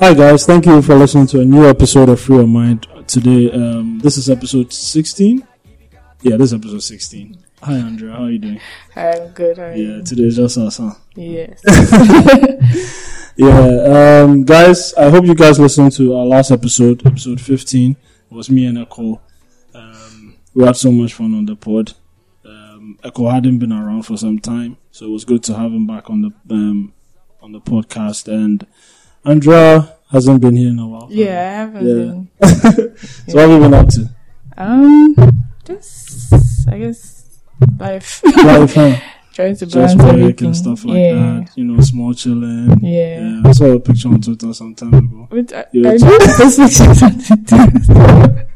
Hi guys, thank you for listening to a new episode of Free Your Mind. Today, um, this is episode 16. Yeah, this is episode 16. Hi Andrea, how are you doing? I'm good. How are Yeah, you? today is just us, huh? Yes. Yeah, um, guys, I hope you guys listened to our last episode, episode 15. It was me and Echo. Um, we had so much fun on the pod. Um, Echo hadn't been around for some time, so it was good to have him back on the um, on the podcast. And Andrea hasn't been here in a while. yeah, I haven't Yeah. been. So what have you been up to? Um, just I guess life. Life, huh? Trying to Just work and stuff like yeah. that. You know, small chilling. Yeah. Yeah, I saw a picture on Twitter some time ago. But I, Yeah, I it's- know this picture something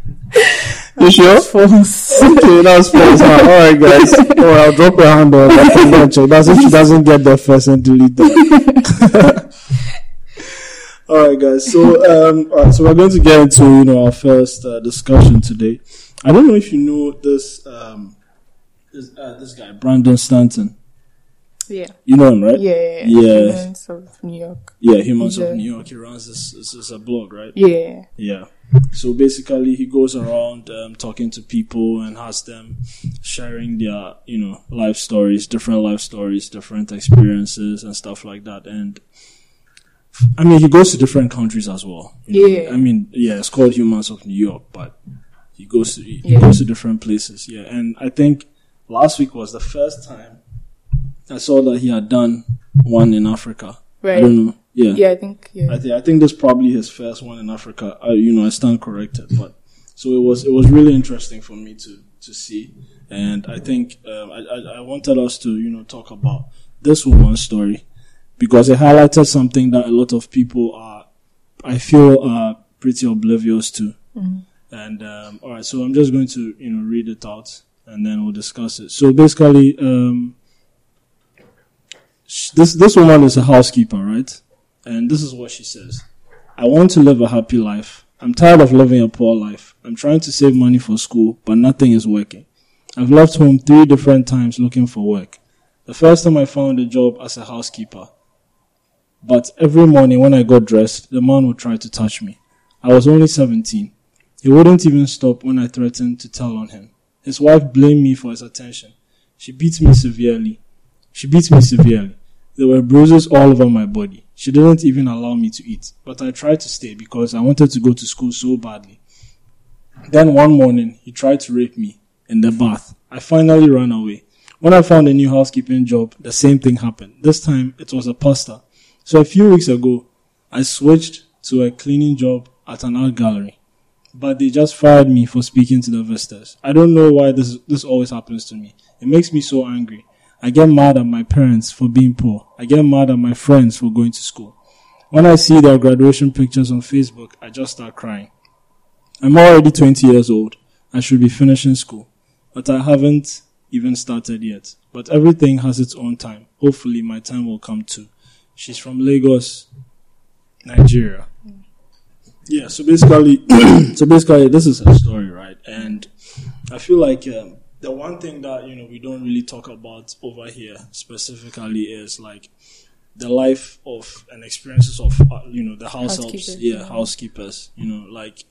You sure? false. Okay, that's false. All right, guys. Oh, I'll drop your hand on that. I'm gonna check. That's if she doesn't get there first and delete that. All right, guys. So, um, all right. So we're going to get into you know our first uh, discussion today. I don't know if you know this um this uh, this guy Brandon Stanton. Yeah. You know him, right? Yeah. Yeah. Humans of New York. Yeah, Humans Yeah. of New York. He runs this. This is a blog, right? Yeah. Yeah. So basically, he goes around um, talking to people and has them sharing their, you know, life stories, different life stories, different experiences and stuff like that. And I mean, he goes to different countries as well. Yeah. I mean, yeah, it's called Humans of New York, but he goes to he Yeah. goes to different places. Yeah, and I think last week was the first time I saw that he had done one in Africa. Right. I don't know. Yeah. Yeah, I think. Yeah. I think I think this is probably his first one in Africa. I, you know, I stand corrected, but so it was it was really interesting for me to to see, and I think um, I, I I wanted us to you know talk about this woman's story because it highlighted something that a lot of people are I feel are pretty oblivious to. And um, all right, so I'm just going to you know read it out and then we'll discuss it. So basically, um, sh- this this woman is a housekeeper, right? And this is what she says I want to live a happy life. I'm tired of living a poor life. I'm trying to save money for school, but nothing is working. I've left home three different times looking for work. The first time I found a job as a housekeeper. But every morning when I got dressed, the man would try to touch me. I was only 17. He wouldn't even stop when I threatened to tell on him. His wife blamed me for his attention. She beat me severely. She beat me severely. There were bruises all over my body. She didn't even allow me to eat, but I tried to stay because I wanted to go to school so badly. Then one morning, he tried to rape me in the bath. I finally ran away. When I found a new housekeeping job, the same thing happened. This time, it was a pastor. So a few weeks ago, I switched to a cleaning job at an art gallery. But they just fired me for speaking to the visitors. I don't know why this, this always happens to me. It makes me so angry. I get mad at my parents for being poor. I get mad at my friends for going to school. When I see their graduation pictures on Facebook, I just start crying. I'm already 20 years old. I should be finishing school. But I haven't even started yet. But everything has its own time. Hopefully my time will come too. She's from Lagos, Nigeria. Yeah, so basically, so basically, this is her story, right? And I feel like um, the one thing that you know we don't really talk about over here specifically is like the life of and experiences of uh, you know the house helps, yeah, yeah. housekeepers. You know, like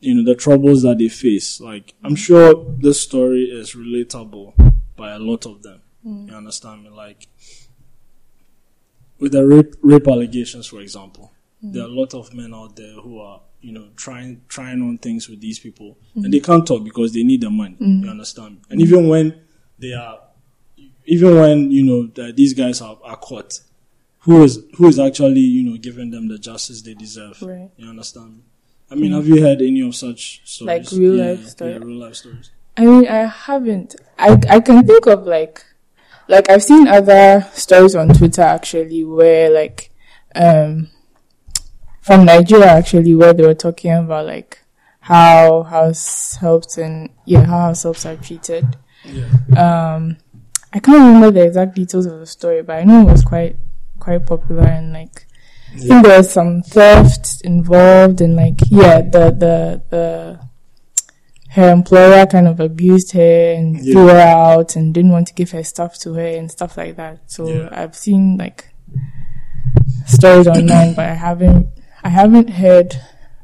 you know the troubles that they face. Like I'm sure this story is relatable by a lot of them. You understand me? Like with the rape rape allegations, for example, mm. there are a lot of men out there who are you know trying trying on things with these people, and they can't talk because they need the money. You mm. understand? And even when they are, even when you know that these guys are, are caught, who is who is actually you know giving them the justice they deserve? Right. You understand? I mean, mm. have you heard any of such stories? Like real yeah, life story? Yeah, real life stories. I mean, I haven't. I I can think of like, like I've seen other stories on Twitter actually where like, um, from Nigeria actually where they were talking about like how house helps and yeah how house helps are treated. Yeah. Um, I can't remember the exact details of the story, but I know it was quite quite popular and like I think there was some theft involved and like yeah the the the her employer kind of abused her and Yeah. threw her out and didn't want to give her stuff to her and stuff like that. So Yeah. I've seen like stories online, but I haven't I haven't heard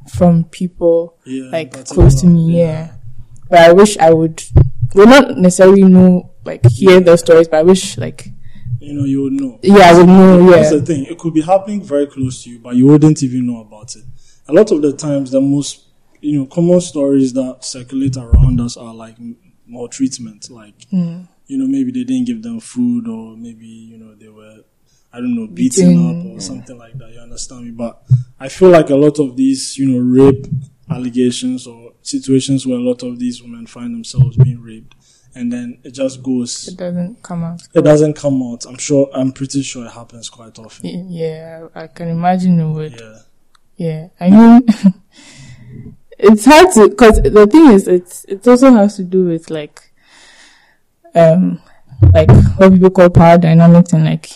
from people Yeah, like close to me. Yeah. but I wish I would. Well, not necessarily know like hear the stories, but I wish like You know, you would know. yeah, I would know. That's Yeah, the thing. It could be happening very close to you, but you wouldn't even know about it. A lot of the times, the most you know common stories that circulate around us are like maltreatment. Like Mm. you know, maybe they didn't give them food, or maybe you know they were I don't know beaten Beaten, up or yeah. something like that. You understand me? But I feel like a lot of these you know rape allegations or situations where a lot of these women find themselves being raped, and then it just goes. it doesn't come out. It doesn't come out. I'm sure. I'm pretty sure it happens quite often. Yeah, I can imagine it would. Yeah. Yeah, I mean, it's hard to because the thing is, it's it also has to do with like, um, like what people call power dynamics and like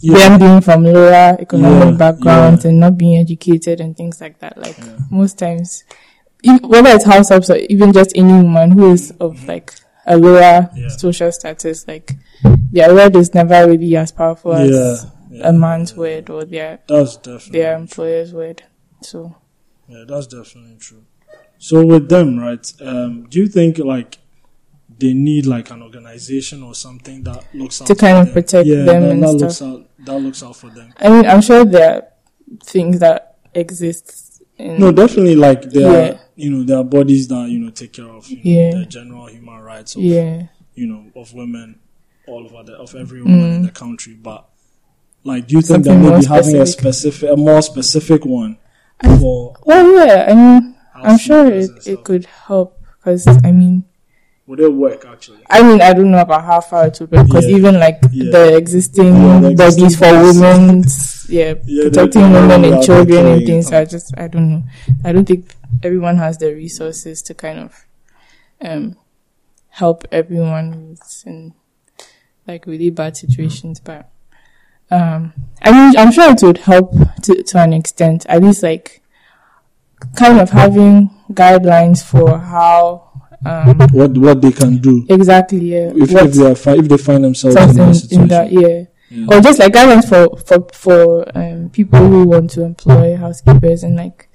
Yeah. them being from lower economic Yeah, backgrounds yeah. and not being educated and things like that. Like Yeah. most times, whether it's house helps or even just any woman who is of like a lower Mm-hmm. Social status, like their word is never really as powerful as a man's word or their That's definitely their true. employer's word. So. Yeah, that's definitely true. So with them, right? Um, do you think like they need like an organization or something that looks out To for kind of them? protect yeah, them that, and that stuff. looks out that looks out for them. I mean, I'm sure there are things that exist. In, No, definitely like there Yeah. are you know there are bodies that you know take care of you know, Yeah. the general human rights of yeah, you know of women all over the of every woman in Mm. the country, but like do you think Something that maybe having a specific a more specific one for well, yeah. I mean, I'm sure it, it could help because I mean, would it work actually? I mean, I don't know about how far it would be because Yeah. even like Yeah. the existing Yeah, the bodies for women, yeah, Yeah, protecting women and are children and things. it So I just, I don't know. I don't think everyone has the resources to kind of um help everyone who's in like really bad situations, but um, I mean, I'm sure it would help to to an extent. At least like kind of having guidelines for how um What what they can do exactly yeah, if, if they are fi- if they find themselves in that in, that yeah. Yeah. Or just like guidelines for for for um people who want to employ housekeepers and like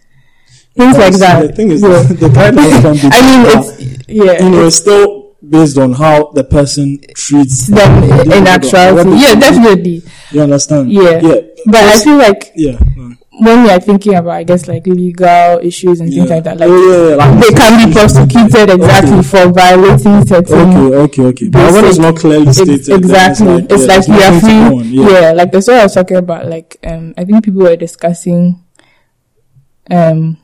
things like that. The thing is, Yeah. the guidelines can be. I mean, it's yeah, you know, it's still based on how the person treats them in actuality. Yeah, definitely. You understand? Yeah. Yeah. But I feel like yeah. When we are thinking about, I guess, like legal issues and things Yeah. like that, like oh, yeah, yeah, like they can be prosecuted exactly Okay. for violating certain. Okay, okay, okay. But when it's not clearly stated, exactly. It's like, yeah, we are free. on. Yeah. like that's what I was talking about. Like, um, I think people were discussing, um,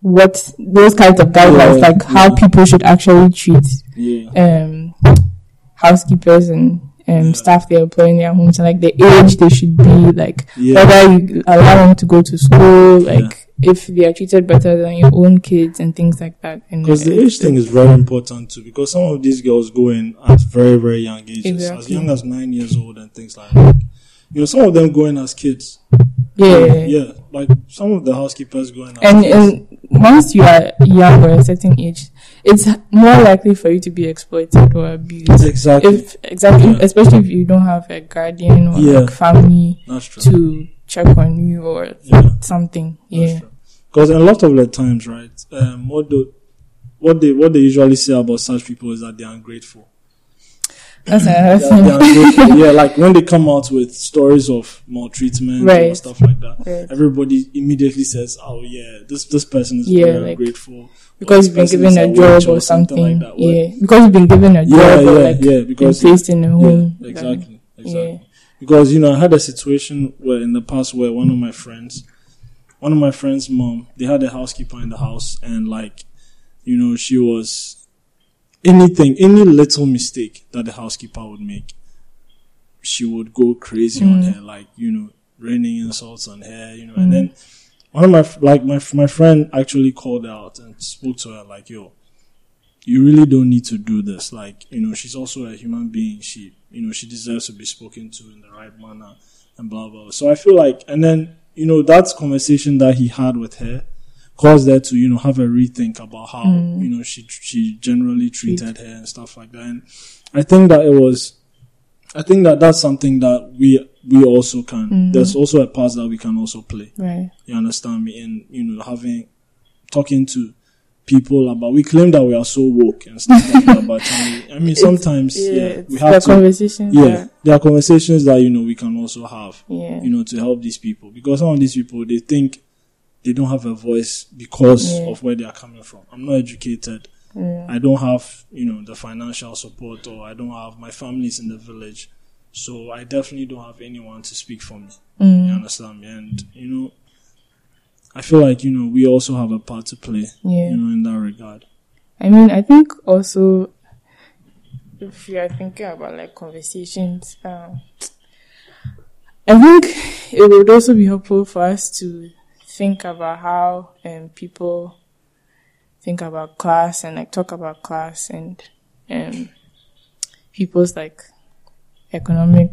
what those kinds of guidelines, like how people should actually treat, um, housekeepers and, um, Yeah. staff they employ in their homes and like the age they should be, like Yeah. whether you allow them to go to school, like if they are treated better than your own kids and things like that. Because the age thing is very important too. Because some of these girls go in at very, very young ages, as young as nine years old and things like that. You know, some of them go in as kids. yeah, Yeah. Like some of the housekeepers go in as and kids. and once you are young or a certain age, it's more likely for you to be exploited or abused. exactly. If exactly, Yeah. especially if you don't have a guardian or Yeah. like family to check on you or Yeah. something. Yeah, Because a lot of the times, right, um, what do, what they what they usually say about such people is that they're ungrateful. that's another thing. yeah, like when they come out with stories of maltreatment or Right. stuff like that, Right. everybody immediately says, "Oh yeah, this this person is Yeah, very like, ungrateful." Because you've been given a job or something. like. Yeah, because you've been given a job yeah, or yeah, like yeah. Because placed in a home. yeah, exactly, exactly. Yeah. Because you know, I had a situation where in the past where one of my friends, one of my friends' mom, they had a housekeeper in the house, and like, you know, she was anything, any little mistake that the housekeeper would make, she would go crazy on Mm. her, like you know, raining insults on her, you know, and then one of my like my my friend actually called out and spoke to her like, yo. You really don't need to do this. Like, you know, she's also a human being. She, you know, she deserves to be spoken to in the right manner and blah, blah. blah. So I feel like, and then, you know, that conversation that he had with her caused her to, you know, have a rethink about how, mm. you know, she, she generally treated her and stuff like that. And I think that it was, I think that that's something that we, we also can. Mm-hmm. There's also a part that we can also play. Right. You understand me? And you know, having talking to people about we claim that we are so woke and stuff like that, but I mean, sometimes yeah, it's we have to. conversations. Yeah, that- there are conversations that you know we can also have. Yeah. You know, to help these people because some of these people they think they don't have a voice because Yeah. of where they are coming from. I'm not educated. Yeah. I don't have, you know, the financial support or I don't have my family's in the village. So I definitely don't have anyone to speak for me. You Mm. understand me? And, you know, I feel like, you know, we also have a part to play, Yeah. you know, in that regard. I mean, I think also if you are thinking about like conversations, um, I think it would also be helpful for us to think about how um, people think about class and like talk about class and um, people's like economic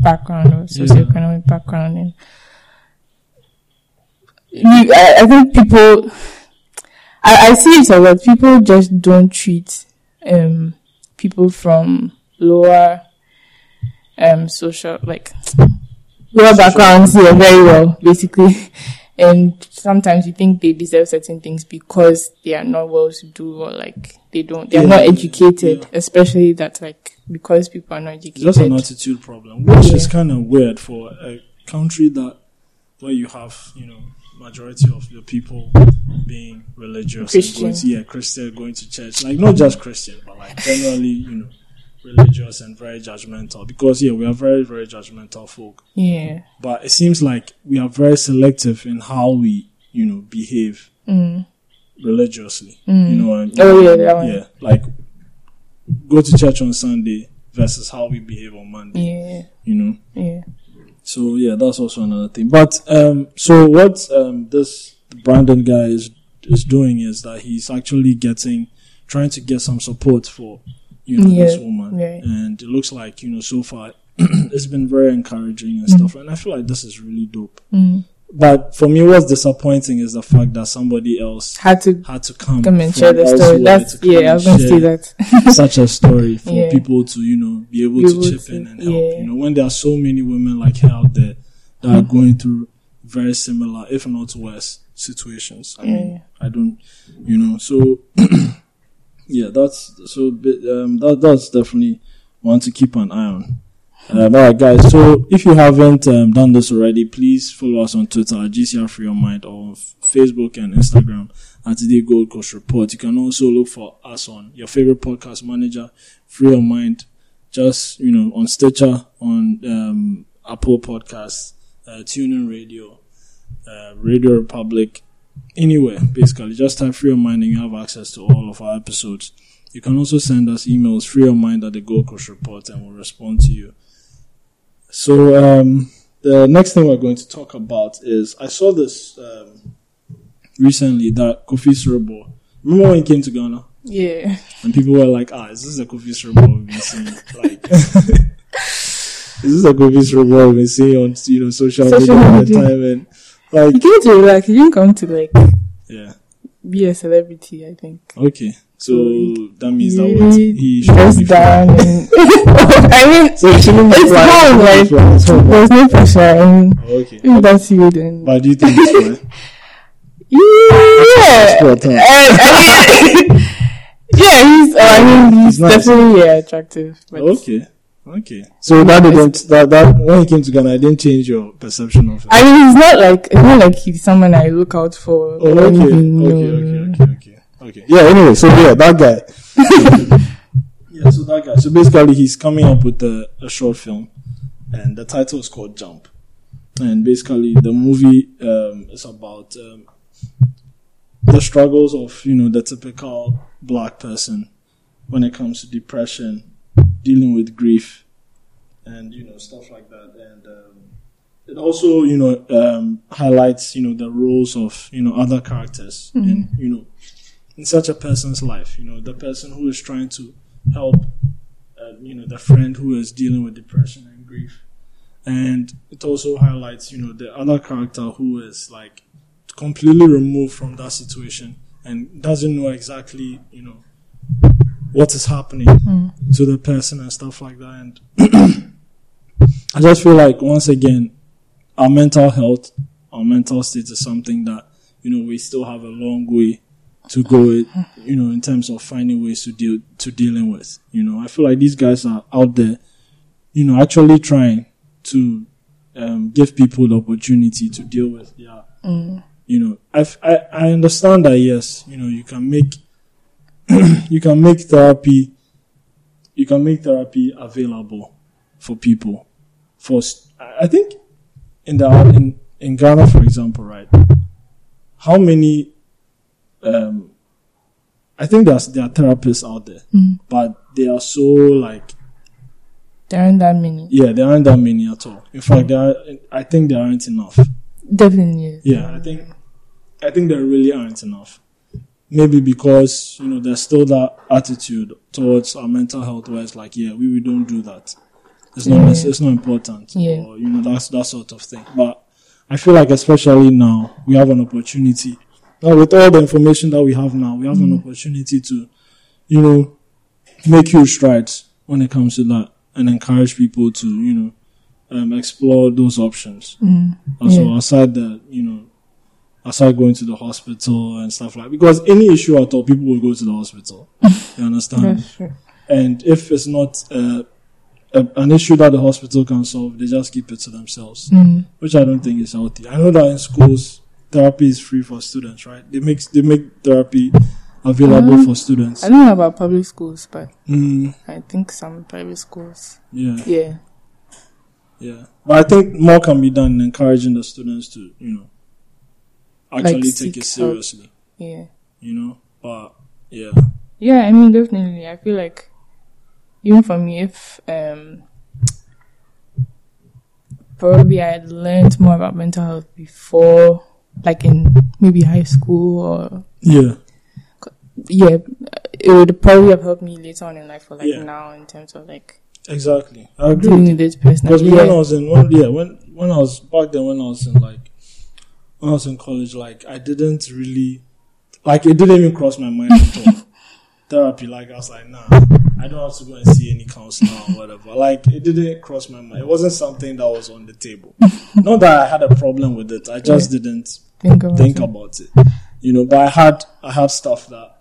background or socioeconomic background and you, I, I think people I, I see it a lot. People just don't treat um people from lower um social like lower backgrounds here very well, basically. And sometimes you think they deserve certain things because they are not well to do or like they don't they're Yeah, not educated, yeah. especially that like because people are not educated. just an attitude problem, which is kind of weird for a country that, where you have, you know, majority of the people being religious and going to, Christian. yeah, Christian, going to church. Like, not just Christian, but like generally, you know, religious and very judgmental. Because, yeah, we are very, very judgmental folk. yeah. But it seems like we are very selective in how we, you know, behave mm. religiously. You mm. know, and, Oh, yeah, yeah, like go to church on Sunday versus how we behave on Monday. Yeah. You know, Yeah. so yeah, that's also another thing. But um, so what um this Brandon guy is is doing is that he's actually getting trying to get some support for you know this woman, right. and it looks like you know so far it's been very encouraging and stuff, and I feel like this is really dope. Mm. But for me, what's disappointing is the fact that somebody else Had to had to come, come and share the story. That's yeah, I was gonna say that. such a story for Yeah. people to you know be able Be to chip to- in and help. yeah. You know, when there are so many women like her out there that are going through very similar, if not worse, situations. I mean, I don't, you know, so yeah, that's so um, that that's definitely one to keep an eye on. Um, all right, guys. So if you haven't um, done this already, please follow us on Twitter at GCR Free Your Mind or Facebook and Instagram at the Gold Coast Report. You can also look for us on your favorite podcast manager, Free Your Mind, just you know on Stitcher, on um, Apple Podcasts, uh, TuneIn Radio, uh, Radio Republic, anywhere basically. Just type Free Your Mind and you have access to all of our episodes. You can also send us emails, free your mind at the Gold Coast Report, and we'll respond to you. So, um, the next thing we're going to talk about is I saw this um, recently that Kofi Siriboe. Remember when he came to Ghana Yeah. and people were like, "Ah, is this a Kofi Siriboe we've been seeing?" Like, is this a Kofi Siriboe we've been seeing on you know social, Social media all the time? And like, He came to like He didn't come to like yeah, be a celebrity. I think. okay. So that means that He what he should be down. I mean, So he shouldn't be it's flying, fine. he Like shouldn't be flying, so- there's no pressure. And Okay. if that's you, then But do you think it's fine? yeah. Sport. Uh, I mean, yeah, he's. Uh, I mean, he's, He's nice. definitely yeah attractive. But Okay. Okay. So that didn't that that when he came to Ghana, it didn't change your perception of him. I mean, he's not like it's not like he's someone I look out for. Oh, okay. Okay, okay, okay, okay, okay. Yeah. Anyway, so yeah, that guy. yeah. So that guy. So basically, he's coming up with a, a short film, and the title is called Jump. And basically, the movie um, is about um, the struggles of you know the typical black person when it comes to depression, dealing with grief, and you know stuff like that. And um, it also you know um, highlights you know the roles of you know other characters in you know in such a person's life. You know the person who is trying to help, uh, you know the friend who is dealing with depression and grief. And it also highlights, you know, the other character who is like completely removed from that situation and doesn't know exactly, you know, what is happening to the person and stuff like that. And I just feel like once again, our mental health, our mental state is something that you know we still have a long way to go. You know, in terms of finding ways to deal to dealing with. You know, I feel like these guys are out there, you know, actually trying to um, give people the opportunity to deal with their. You know, I, I I understand that yes, you know, you can make you can make therapy you can make therapy available for people. For I think in the in in Ghana, for example, right? How many? Um, I think there's there are therapists out there, but they are so like There aren't that many. yeah, there aren't that many at all. In fact, there are, I think there aren't enough. Definitely. Yeah, I think I think there really aren't enough. Maybe because you know there's still that attitude towards our mental health where it's like, yeah, we, we don't do that. It's not Yeah. nec- it's not important, Yeah. or you know that's that sort of thing. But I feel like especially now we have an opportunity. Now with all the information that we have now, we have an opportunity to, you know, make huge strides when it comes to that and encourage people to you know um, explore those options. Also, Yeah. aside the, you know, aside going to the hospital and stuff like because any issue at all, people will go to the hospital. you understand? And if it's not uh, a, an issue that the hospital can solve, they just keep it to themselves, Mm. which I don't think is healthy. I know that in schools, therapy is free for students, right? They make they make therapy available Um, for students. I don't know about public schools, but Mm, I think some private schools. yeah, Yeah. yeah. But I think more can be done in encouraging the students to, you know, actually take seek it help. seriously. Yeah. you know. But yeah, Yeah, I mean, definitely. I feel like, even for me, if um, probably I had learned more about mental health before, like in maybe high school or yeah, yeah, it would probably have helped me later on in life or like Yeah. now in terms of like exactly. I dealing agree. with it personally. Because when I was in, when, yeah, when when I was back then, when I was in like, when I was in college, like I didn't really, like it didn't even cross my mind at all. Therapy, like I was like, nah, I don't have to go and see any counselor or whatever. Like it didn't cross my mind. It wasn't something that was on the table. Not that I had a problem with it. I just didn't think about think it. about it. You know, but I had I had stuff that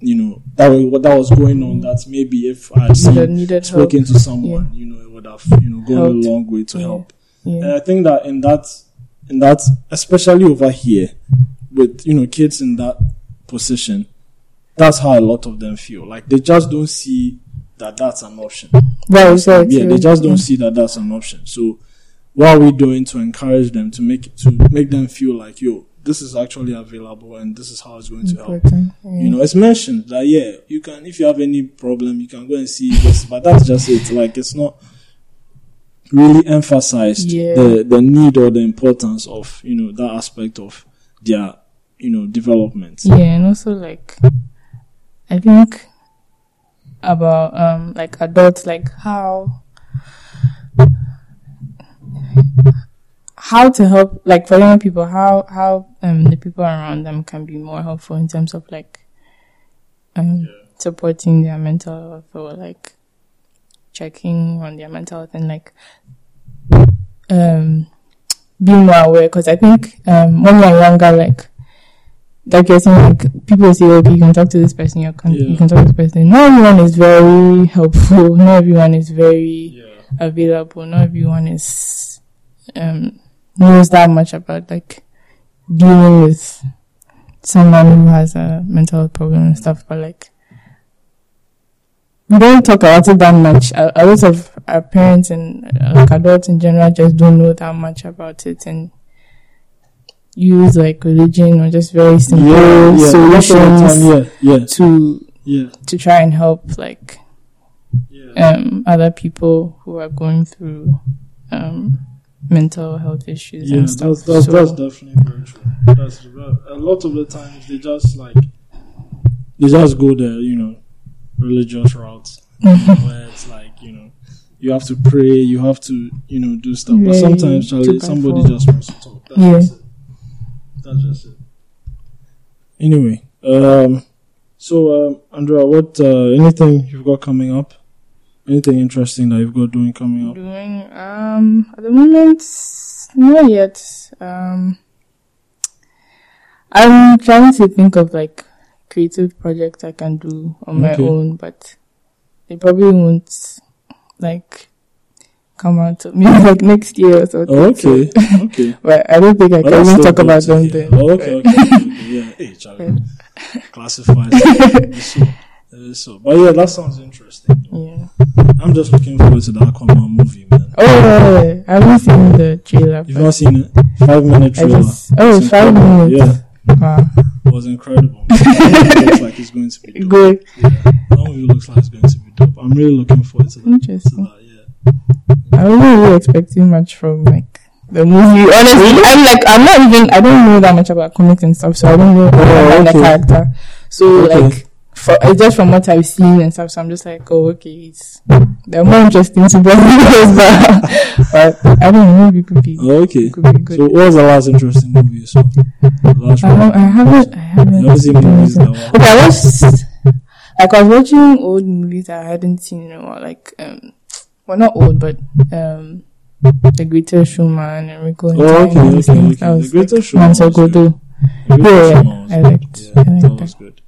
you know that was what that was going on. That maybe if I had seen needed help. spoken to someone, you know, it would have you know gone Helped. a long way to Yeah. help. And I think that in that in that especially over here with you know kids in that position, that's how a lot of them feel. Like they just don't see that that's an option. Right, exactly. Yeah, they just don't see that that's an option. So, what are we doing to encourage them to make to make them feel like, yo, this is actually available and this is how it's going to help. Yeah. You know, it's mentioned that yeah, you can if you have any problem, you can go and see this, but that's just it. Like it's not really emphasized Yeah. the the need or the importance of you know that aspect of their you know development. Yeah, and also like I think about um like adults like how how to help like for young people how how um the people around them can be more helpful in terms of like um supporting their mental health or like checking on their mental health and like um being more aware because I think um when you're younger like like you're saying, like people say, okay, you can talk to this person, you can Yeah. you can talk to this person. Not everyone is very helpful. Not everyone is very Yeah. available. Not everyone is um knows that much about like dealing with someone who has a mental health problem and stuff. But like we don't talk about it that much. A, a lot of our parents and uh, like adults in general just don't know that much about it and use like religion or just very simple Yeah, yeah, most of the solutions time, yeah, yeah, to yeah, to try and help like yeah. um other people who are going through um mental health issues Yeah, and stuff. that's that's, So, that's definitely very true. That's a lot of the times they just like they just go the you know religious route where it's like you know you have to pray, you have to you know do stuff, but sometimes Charlie, somebody four. just wants to talk. That's Yeah. just it. That's just it. Anyway, um, so um, Andrea, what uh, anything you've got coming up? Anything interesting that you've got doing coming up? Doing um at the moment, not yet. Um, I'm trying to think of like creative projects I can do on my own, but they probably won't like come out to me like next year or something. Oh, okay, okay. But I don't think I Well, can that's even talk about to them then. Oh, okay, okay, okay, okay. Yeah, hey, Charlie. Classifies. It so. It. But yeah, that sounds interesting. Yeah. I'm just looking forward to the Aquaman movie, man. Oh, yeah, I haven't seen the trailer. You've not seen it? Five minute trailer. just oh, five minutes. Yeah, Wow. it was incredible. it looks like it's going to be dope. Good. That movie looks like it's going to be dope. I'm really looking forward to that. To Interesting. that yeah. I wasn't really expecting much from like the movie. Honestly, I'm like I'm not even I don't know that much about comics and stuff, so I don't know oh, about the character. So Okay. like for uh, just from what I've seen and stuff, so I'm just like, oh okay, it's they're more interesting to the but, but I don't know, maybe could be okay. could be good. So, what was the last interesting movie you saw? Last I, one. don't, I haven't I haven't You haven't seen movies were. Okay, I watched like I was watching old movies that I hadn't seen in a while, like um, well not old, but um, The Greatest Showman and Rico and Oh, okay, okay, okay. The was Greatest like Showman months was ago good. though. Yeah, I liked- Yeah, I liked that was good.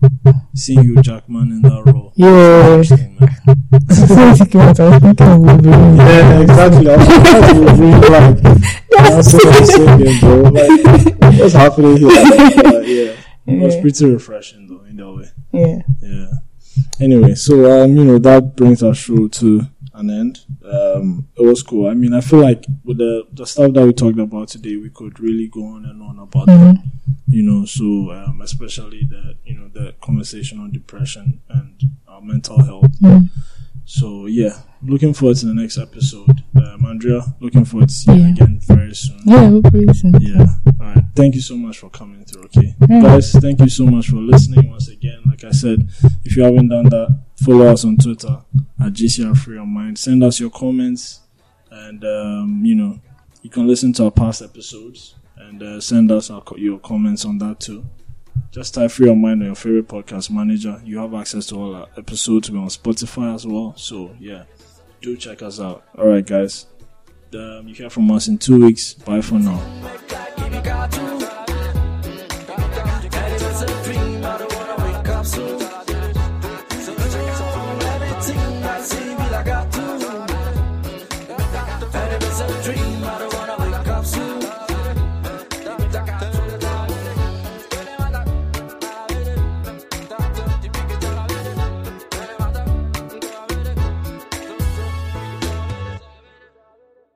Seeing Hugh Jackman in that role. Yeah. So it came I was thinking of Wolverine. Yeah, exactly. I was like, really like, that's what I'm saying, bro. Like, what's happening here? But yeah, it was pretty refreshing though, in that way. Yeah. Yeah. Anyway, so um, you know that brings our show to an end. Um, it was cool. I mean, I feel like with the the stuff that we talked about today, we could really go on and on about that. Mhm. You know, so um, especially the you know the conversation on depression and our mental health. Mm. So yeah, looking forward to the next episode. Um, Andrea, looking forward to seeing you again very soon. Yeah, hopefully soon. Yeah. All right. Thank you so much for coming through. Okay, Yeah. guys. Thank you so much for listening once again. Like I said, if you haven't done that, follow us on Twitter at GCR Free Your Mind. Send us your comments, and um, you know, you can listen to our past episodes and uh, send us our, co- your comments on that too. Just type Free Your Mind on your favorite podcast manager. You have access to all our episodes. We're on Spotify as well. So yeah, do check us out. All right, guys. Um, you hear from us in two weeks. Bye for now. Dream, I